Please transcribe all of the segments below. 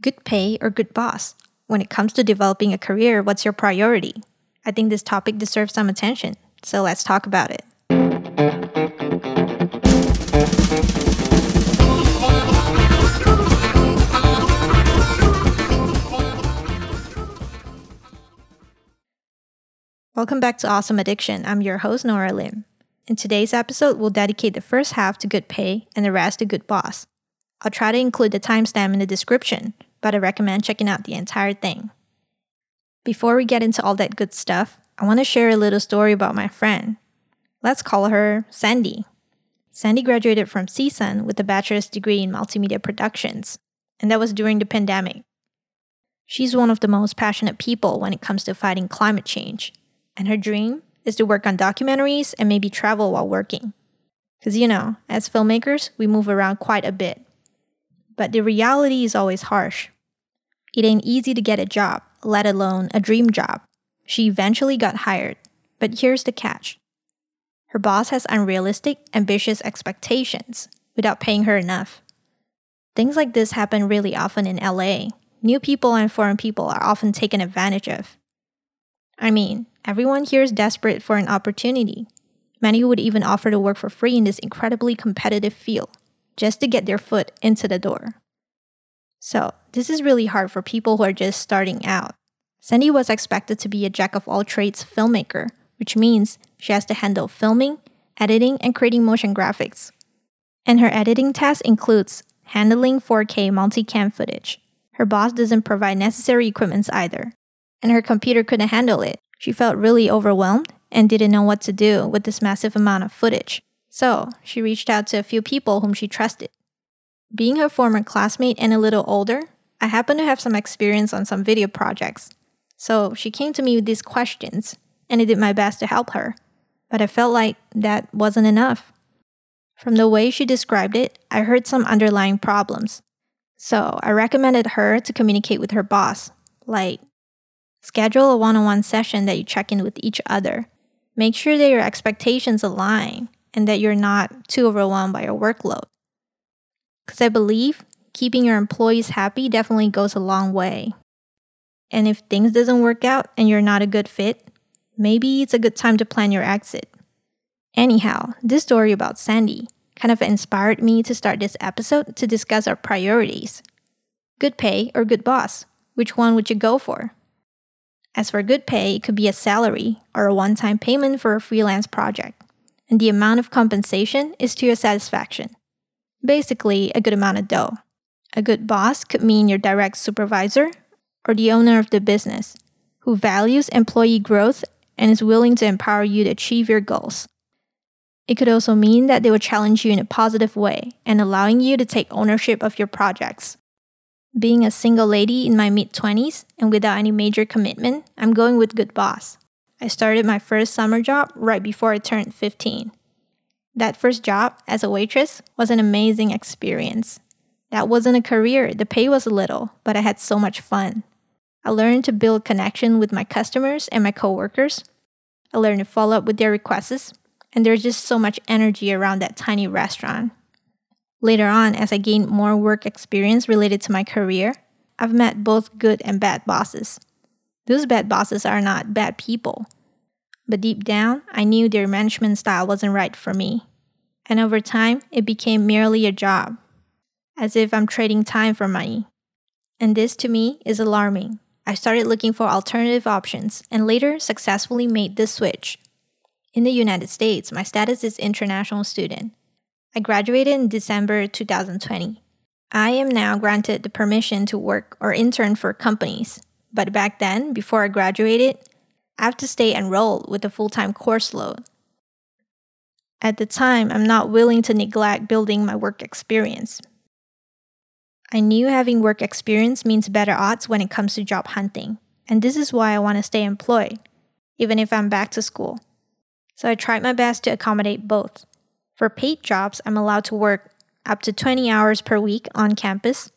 Good pay or good boss? When it comes to developing a career, what's your priority? I think this topic deserves some attention, so let's talk about it. Welcome back to Awesome Addiction. I'm your host, Nora Lim. In today's episode, we'll dedicate the first half to good pay and the rest to good boss. I'll try to include the timestamp in the description, but I recommend checking out the entire thing. Before we get into all that good stuff, I want to share a little story about my friend. Let's call her Sandy. Sandy graduated from CSUN with a bachelor's degree in multimedia productions, and that was during the pandemic. She's one of the most passionate people when it comes to fighting climate change, and her dream is to work on documentaries and maybe travel while working. Because, you know, as filmmakers, we move around quite a bit. But the reality is always harsh. It ain't easy to get a job, let alone a dream job. She eventually got hired, but here's the catch her boss has unrealistic, ambitious expectations without paying her enough. Things like this happen really often in LA. New people and foreign people are often taken advantage of. I mean, everyone here is desperate for an opportunity. Many would even offer to work for free in this incredibly competitive field just to get their foot into the door. So, this is really hard for people who are just starting out. Sandy was expected to be a jack of all trades filmmaker, which means she has to handle filming, editing, and creating motion graphics. And her editing task includes handling 4K multicam footage. Her boss doesn't provide necessary equipment either, and her computer couldn't handle it. She felt really overwhelmed and didn't know what to do with this massive amount of footage. So she reached out to a few people whom she trusted. Being her former classmate and a little older, I happen to have some experience on some video projects. So she came to me with these questions, and I did my best to help her. But I felt like that wasn't enough. From the way she described it, I heard some underlying problems. So I recommended her to communicate with her boss, like schedule a one on one session that you check in with each other. Make sure that your expectations align and that you're not too overwhelmed by your workload. Because I believe keeping your employees happy definitely goes a long way. And if things doesn't work out and you're not a good fit, maybe it's a good time to plan your exit. Anyhow, this story about Sandy kind of inspired me to start this episode to discuss our priorities. Good pay or good boss? Which one would you go for? As for good pay, it could be a salary or a one time payment for a freelance project and the amount of compensation is to your satisfaction. Basically, a good amount of dough. A good boss could mean your direct supervisor or the owner of the business who values employee growth and is willing to empower you to achieve your goals. It could also mean that they will challenge you in a positive way and allowing you to take ownership of your projects. Being a single lady in my mid 20s and without any major commitment, I'm going with good boss. I started my first summer job right before I turned 15. That first job as a waitress was an amazing experience. That wasn't a career, the pay was little, but I had so much fun. I learned to build connection with my customers and my coworkers. I learned to follow up with their requests, and there's just so much energy around that tiny restaurant. Later on, as I gained more work experience related to my career, I've met both good and bad bosses. Those bad bosses are not bad people. But deep down, I knew their management style wasn't right for me. And over time, it became merely a job, as if I'm trading time for money. And this to me is alarming. I started looking for alternative options and later successfully made this switch. In the United States, my status is international student. I graduated in December 2020. I am now granted the permission to work or intern for companies but back then, before I graduated, I have to stay enrolled with a full time course load. At the time, I'm not willing to neglect building my work experience. I knew having work experience means better odds when it comes to job hunting, and this is why I want to stay employed, even if I'm back to school. So I tried my best to accommodate both. For paid jobs, I'm allowed to work up to 20 hours per week on campus.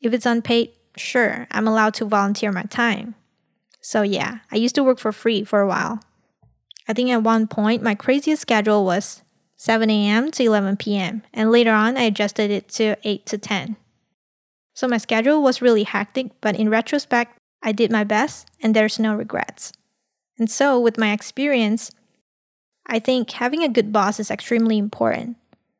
If it's unpaid, sure, I'm allowed to volunteer my time. So, yeah, I used to work for free for a while. I think at one point, my craziest schedule was 7 a.m. to 11 p.m., and later on, I adjusted it to 8 to 10. So my schedule was really hectic, but in retrospect, I did my best and there's no regrets. And so, with my experience, I think having a good boss is extremely important,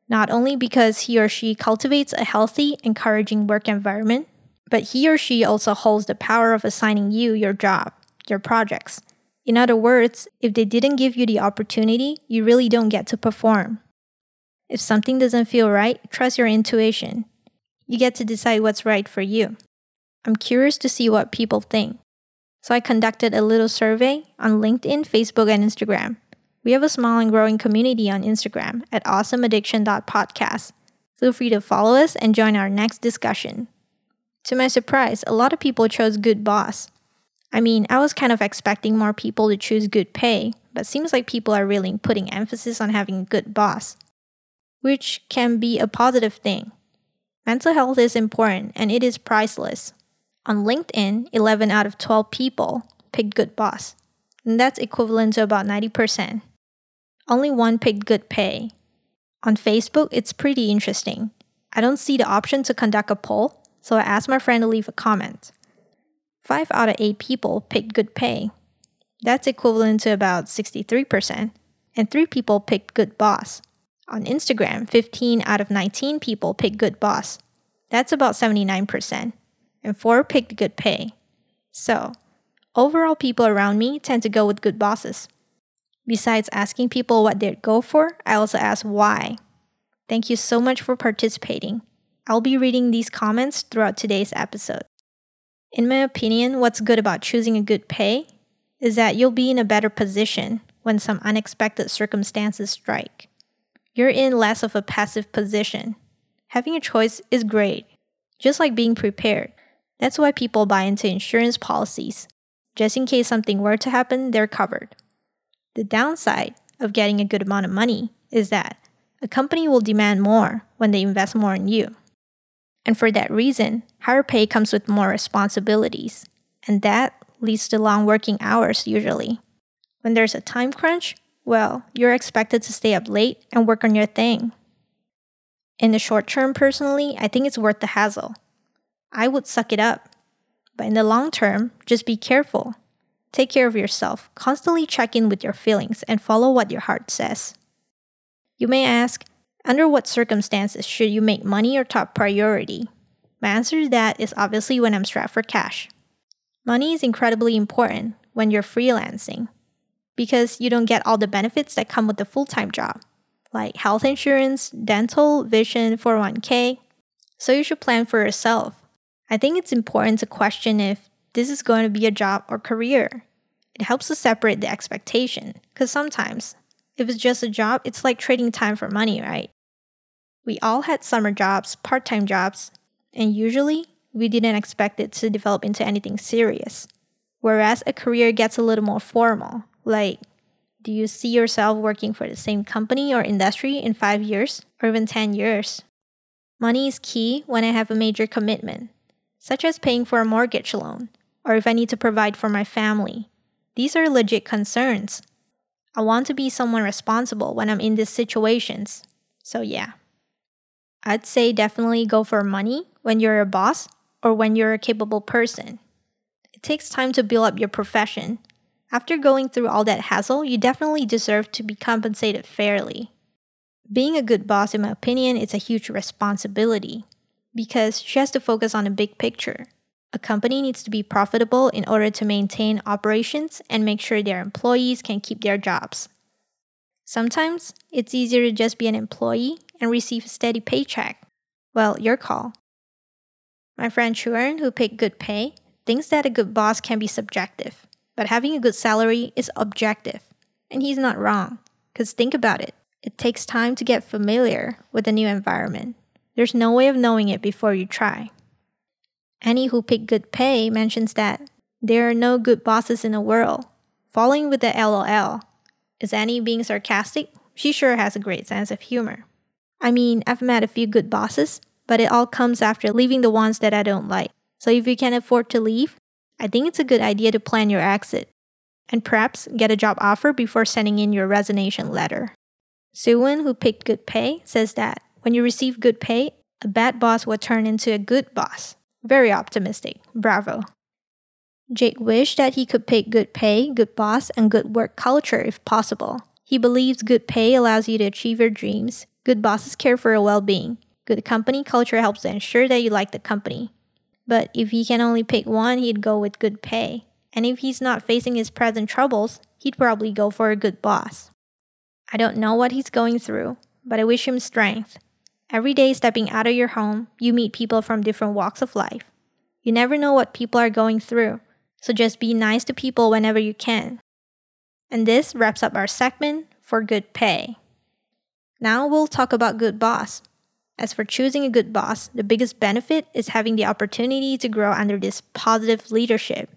not only because he or she cultivates a healthy, encouraging work environment, but he or she also holds the power of assigning you your job, your projects. In other words, if they didn't give you the opportunity, you really don't get to perform. If something doesn't feel right, trust your intuition. You get to decide what's right for you. I'm curious to see what people think. So I conducted a little survey on LinkedIn, Facebook, and Instagram. We have a small and growing community on Instagram at awesomeaddiction.podcast. Feel free to follow us and join our next discussion. To my surprise, a lot of people chose good boss. I mean, I was kind of expecting more people to choose good pay, but seems like people are really putting emphasis on having a good boss, which can be a positive thing. Mental health is important and it is priceless. On LinkedIn, 11 out of 12 people picked good boss, and that's equivalent to about 90%. Only one picked good pay. On Facebook, it's pretty interesting. I don't see the option to conduct a poll, so I asked my friend to leave a comment. 5 out of 8 people picked good pay. That's equivalent to about 63%, and 3 people picked good boss. On Instagram, 15 out of 19 people picked good boss. That's about 79%. And 4 picked good pay. So, overall, people around me tend to go with good bosses. Besides asking people what they'd go for, I also ask why. Thank you so much for participating. I'll be reading these comments throughout today's episode. In my opinion, what's good about choosing a good pay is that you'll be in a better position when some unexpected circumstances strike you're in less of a passive position. Having a choice is great, just like being prepared. That's why people buy into insurance policies. Just in case something were to happen, they're covered. The downside of getting a good amount of money is that a company will demand more when they invest more in you. And for that reason, higher pay comes with more responsibilities, and that leads to long working hours usually. When there's a time crunch, well, you're expected to stay up late and work on your thing. In the short term, personally, I think it's worth the hassle. I would suck it up. But in the long term, just be careful. Take care of yourself, constantly check in with your feelings, and follow what your heart says. You may ask, under what circumstances should you make money your top priority? My answer to that is obviously when I'm strapped for cash. Money is incredibly important when you're freelancing because you don't get all the benefits that come with a full time job, like health insurance, dental, vision, 401k. So you should plan for yourself. I think it's important to question if this is going to be a job or career. It helps to separate the expectation, because sometimes, if it's just a job, it's like trading time for money, right? We all had summer jobs, part time jobs, and usually we didn't expect it to develop into anything serious. Whereas a career gets a little more formal, like, do you see yourself working for the same company or industry in five years or even 10 years? Money is key when I have a major commitment, such as paying for a mortgage loan or if I need to provide for my family. These are legit concerns. I want to be someone responsible when I'm in these situations. So, yeah. I'd say definitely go for money when you're a boss or when you're a capable person. It takes time to build up your profession, after going through all that hassle, you definitely deserve to be compensated fairly. Being a good boss, in my opinion, is a huge responsibility because she has to focus on the big picture. A company needs to be profitable in order to maintain operations and make sure their employees can keep their jobs. Sometimes it's easier to just be an employee and receive a steady paycheck. Well, your call. My friend Chuan, who picked good pay, thinks that a good boss can be subjective. But having a good salary is objective. And he's not wrong. Because think about it it takes time to get familiar with a new environment. There's no way of knowing it before you try. Annie who picked good pay mentions that there are no good bosses in the world. Following with the LOL. Is Annie being sarcastic? She sure has a great sense of humor. I mean, I've met a few good bosses, but it all comes after leaving the ones that I don't like. So if you can afford to leave, I think it's a good idea to plan your exit and perhaps get a job offer before sending in your resignation letter. Suwon, who picked good pay, says that when you receive good pay, a bad boss will turn into a good boss. Very optimistic. Bravo. Jake wished that he could pick good pay, good boss, and good work culture if possible. He believes good pay allows you to achieve your dreams, good bosses care for your well being, good company culture helps ensure that you like the company. But if he can only pick one, he'd go with good pay. And if he's not facing his present troubles, he'd probably go for a good boss. I don't know what he's going through, but I wish him strength. Every day stepping out of your home, you meet people from different walks of life. You never know what people are going through, so just be nice to people whenever you can. And this wraps up our segment for good pay. Now we'll talk about good boss. As for choosing a good boss, the biggest benefit is having the opportunity to grow under this positive leadership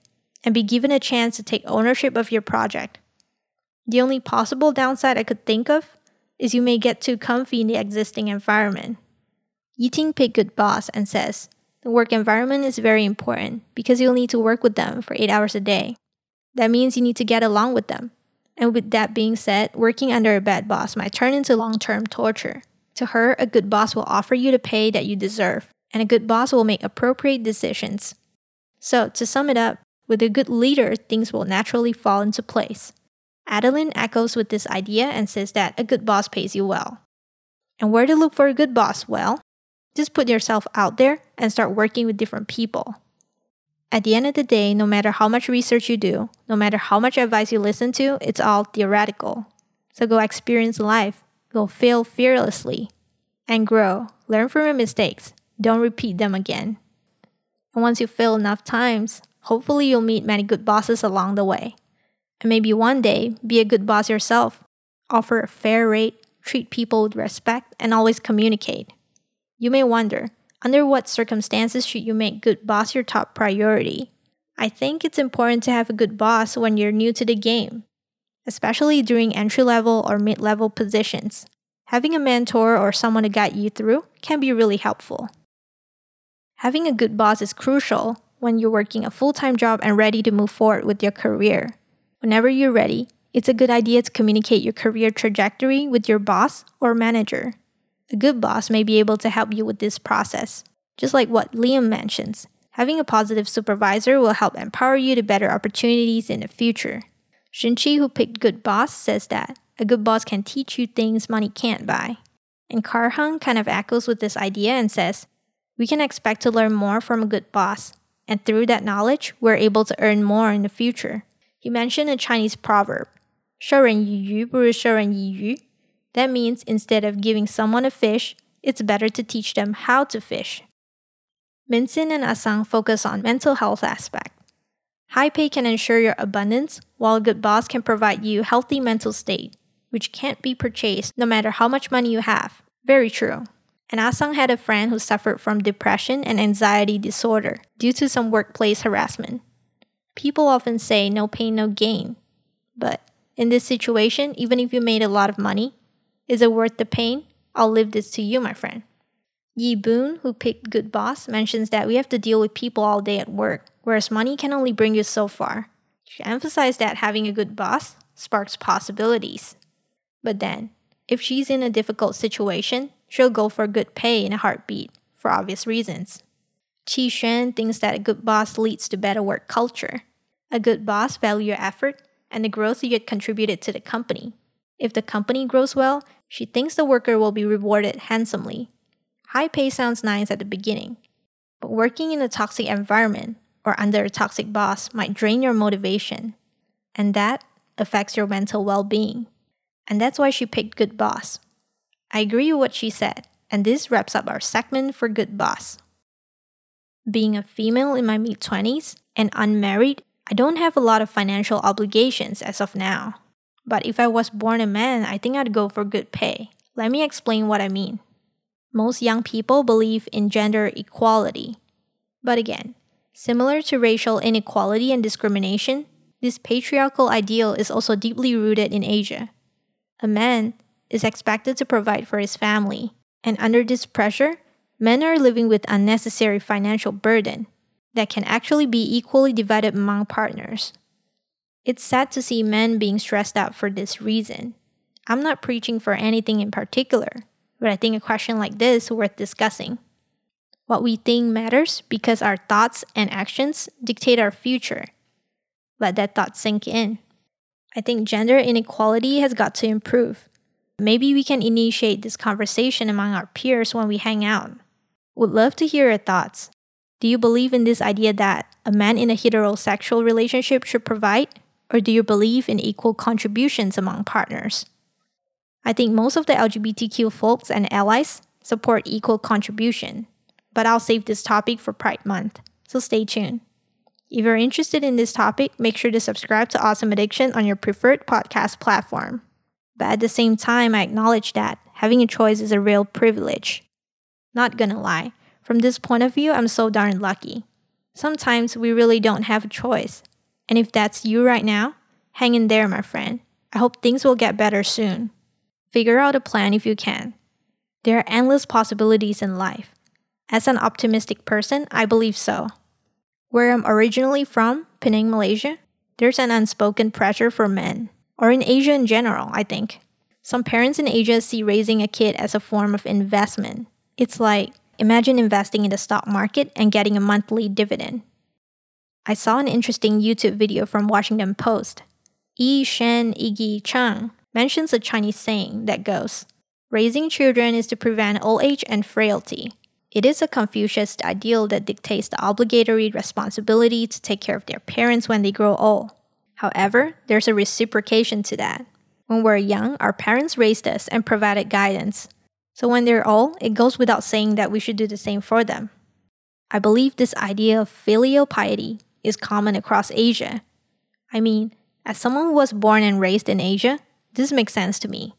and be given a chance to take ownership of your project. The only possible downside I could think of is you may get too comfy in the existing environment. Yiting picked good boss and says, the work environment is very important because you'll need to work with them for 8 hours a day. That means you need to get along with them. And with that being said, working under a bad boss might turn into long term torture. To her, a good boss will offer you the pay that you deserve, and a good boss will make appropriate decisions. So, to sum it up, with a good leader, things will naturally fall into place. Adeline echoes with this idea and says that a good boss pays you well. And where to look for a good boss? Well, just put yourself out there and start working with different people. At the end of the day, no matter how much research you do, no matter how much advice you listen to, it's all theoretical. So go experience life, go fail fearlessly, and grow. Learn from your mistakes. Don't repeat them again. And once you fail enough times, Hopefully, you'll meet many good bosses along the way. And maybe one day, be a good boss yourself. Offer a fair rate, treat people with respect, and always communicate. You may wonder, under what circumstances should you make good boss your top priority? I think it's important to have a good boss when you're new to the game, especially during entry level or mid level positions. Having a mentor or someone to guide you through can be really helpful. Having a good boss is crucial when you're working a full time job and ready to move forward with your career. Whenever you're ready, it's a good idea to communicate your career trajectory with your boss or manager. A good boss may be able to help you with this process. Just like what Liam mentions, having a positive supervisor will help empower you to better opportunities in the future. Shinchi, who picked Good Boss, says that a good boss can teach you things money can't buy. And Karhang kind of echoes with this idea and says, We can expect to learn more from a good boss, and through that knowledge, we're able to earn more in the future. He mentioned a Chinese proverb, 授人以鱼不如授人以渔. that means instead of giving someone a fish, it's better to teach them how to fish. Minson and Asang focus on mental health aspect. High pay can ensure your abundance, while a good boss can provide you healthy mental state, which can't be purchased no matter how much money you have. Very true and Asang had a friend who suffered from depression and anxiety disorder due to some workplace harassment. People often say no pain, no gain. But in this situation, even if you made a lot of money, is it worth the pain? I'll leave this to you, my friend. Yi Boon, who picked Good Boss, mentions that we have to deal with people all day at work, whereas money can only bring you so far. She emphasized that having a good boss sparks possibilities. But then, if she's in a difficult situation, she'll go for good pay in a heartbeat, for obvious reasons. Qi Xuan thinks that a good boss leads to better work culture. A good boss values your effort and the growth you had contributed to the company. If the company grows well, she thinks the worker will be rewarded handsomely. High pay sounds nice at the beginning, but working in a toxic environment or under a toxic boss might drain your motivation, and that affects your mental well being. And that's why she picked Good Boss. I agree with what she said, and this wraps up our segment for Good Boss. Being a female in my mid 20s and unmarried, I don't have a lot of financial obligations as of now. But if I was born a man, I think I'd go for good pay. Let me explain what I mean. Most young people believe in gender equality. But again, similar to racial inequality and discrimination, this patriarchal ideal is also deeply rooted in Asia. A man is expected to provide for his family. And under this pressure, men are living with unnecessary financial burden that can actually be equally divided among partners. It's sad to see men being stressed out for this reason. I'm not preaching for anything in particular, but I think a question like this is worth discussing. What we think matters because our thoughts and actions dictate our future. Let that thought sink in. I think gender inequality has got to improve. Maybe we can initiate this conversation among our peers when we hang out. Would love to hear your thoughts. Do you believe in this idea that a man in a heterosexual relationship should provide? Or do you believe in equal contributions among partners? I think most of the LGBTQ folks and allies support equal contribution but I'll save this topic for Pride Month, so stay tuned. If you're interested in this topic, make sure to subscribe to Awesome Addiction on your preferred podcast platform. But at the same time, I acknowledge that having a choice is a real privilege. Not gonna lie, from this point of view, I'm so darn lucky. Sometimes we really don't have a choice. And if that's you right now, hang in there, my friend. I hope things will get better soon. Figure out a plan if you can. There are endless possibilities in life. As an optimistic person, I believe so. Where I'm originally from, Penang, Malaysia, there's an unspoken pressure for men, or in Asia in general, I think. Some parents in Asia see raising a kid as a form of investment. It's like, imagine investing in the stock market and getting a monthly dividend. I saw an interesting YouTube video from Washington Post. Yi Shen Igi Chang mentions a Chinese saying that goes, Raising children is to prevent old age and frailty. It is a Confucius ideal that dictates the obligatory responsibility to take care of their parents when they grow old. However, there's a reciprocation to that. When we're young, our parents raised us and provided guidance. So when they're old, it goes without saying that we should do the same for them. I believe this idea of filial piety is common across Asia. I mean, as someone who was born and raised in Asia, this makes sense to me.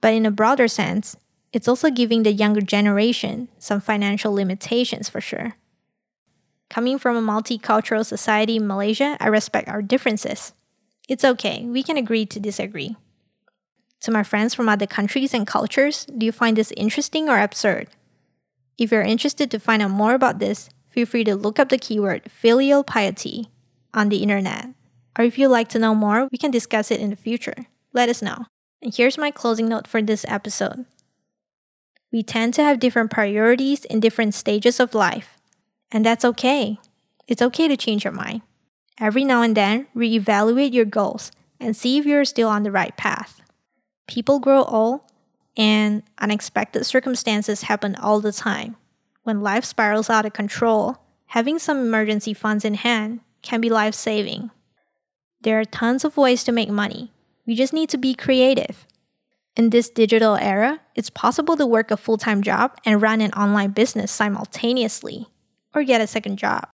But in a broader sense, it's also giving the younger generation some financial limitations for sure. Coming from a multicultural society in Malaysia, I respect our differences. It's okay, we can agree to disagree. To my friends from other countries and cultures, do you find this interesting or absurd? If you're interested to find out more about this, feel free to look up the keyword filial piety on the internet. Or if you'd like to know more, we can discuss it in the future. Let us know. And here's my closing note for this episode. We tend to have different priorities in different stages of life. And that's okay. It's okay to change your mind. Every now and then, reevaluate your goals and see if you're still on the right path. People grow old, and unexpected circumstances happen all the time. When life spirals out of control, having some emergency funds in hand can be life saving. There are tons of ways to make money. We just need to be creative. In this digital era, it's possible to work a full time job and run an online business simultaneously, or get a second job.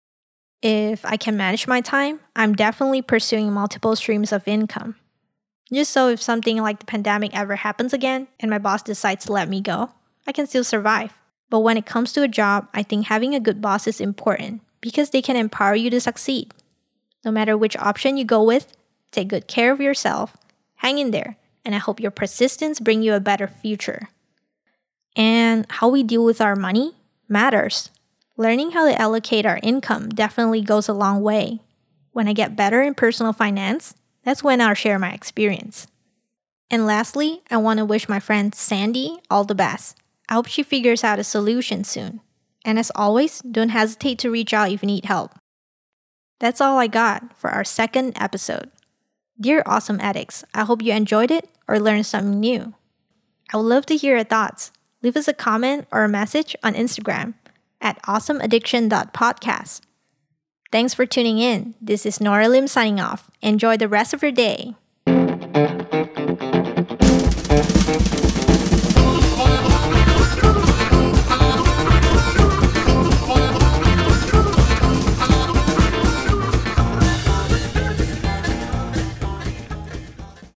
If I can manage my time, I'm definitely pursuing multiple streams of income. Just so if something like the pandemic ever happens again and my boss decides to let me go, I can still survive. But when it comes to a job, I think having a good boss is important because they can empower you to succeed. No matter which option you go with, take good care of yourself, hang in there, and I hope your persistence bring you a better future. And how we deal with our money matters. Learning how to allocate our income definitely goes a long way. When I get better in personal finance, that's when I'll share my experience. And lastly, I want to wish my friend Sandy all the best. I hope she figures out a solution soon. And as always, don't hesitate to reach out if you need help. That's all I got for our second episode. Dear Awesome Addicts, I hope you enjoyed it or learned something new. I would love to hear your thoughts. Leave us a comment or a message on Instagram at awesomeaddiction.podcast. Thanks for tuning in. This is Nora Lim signing off. Enjoy the rest of your day.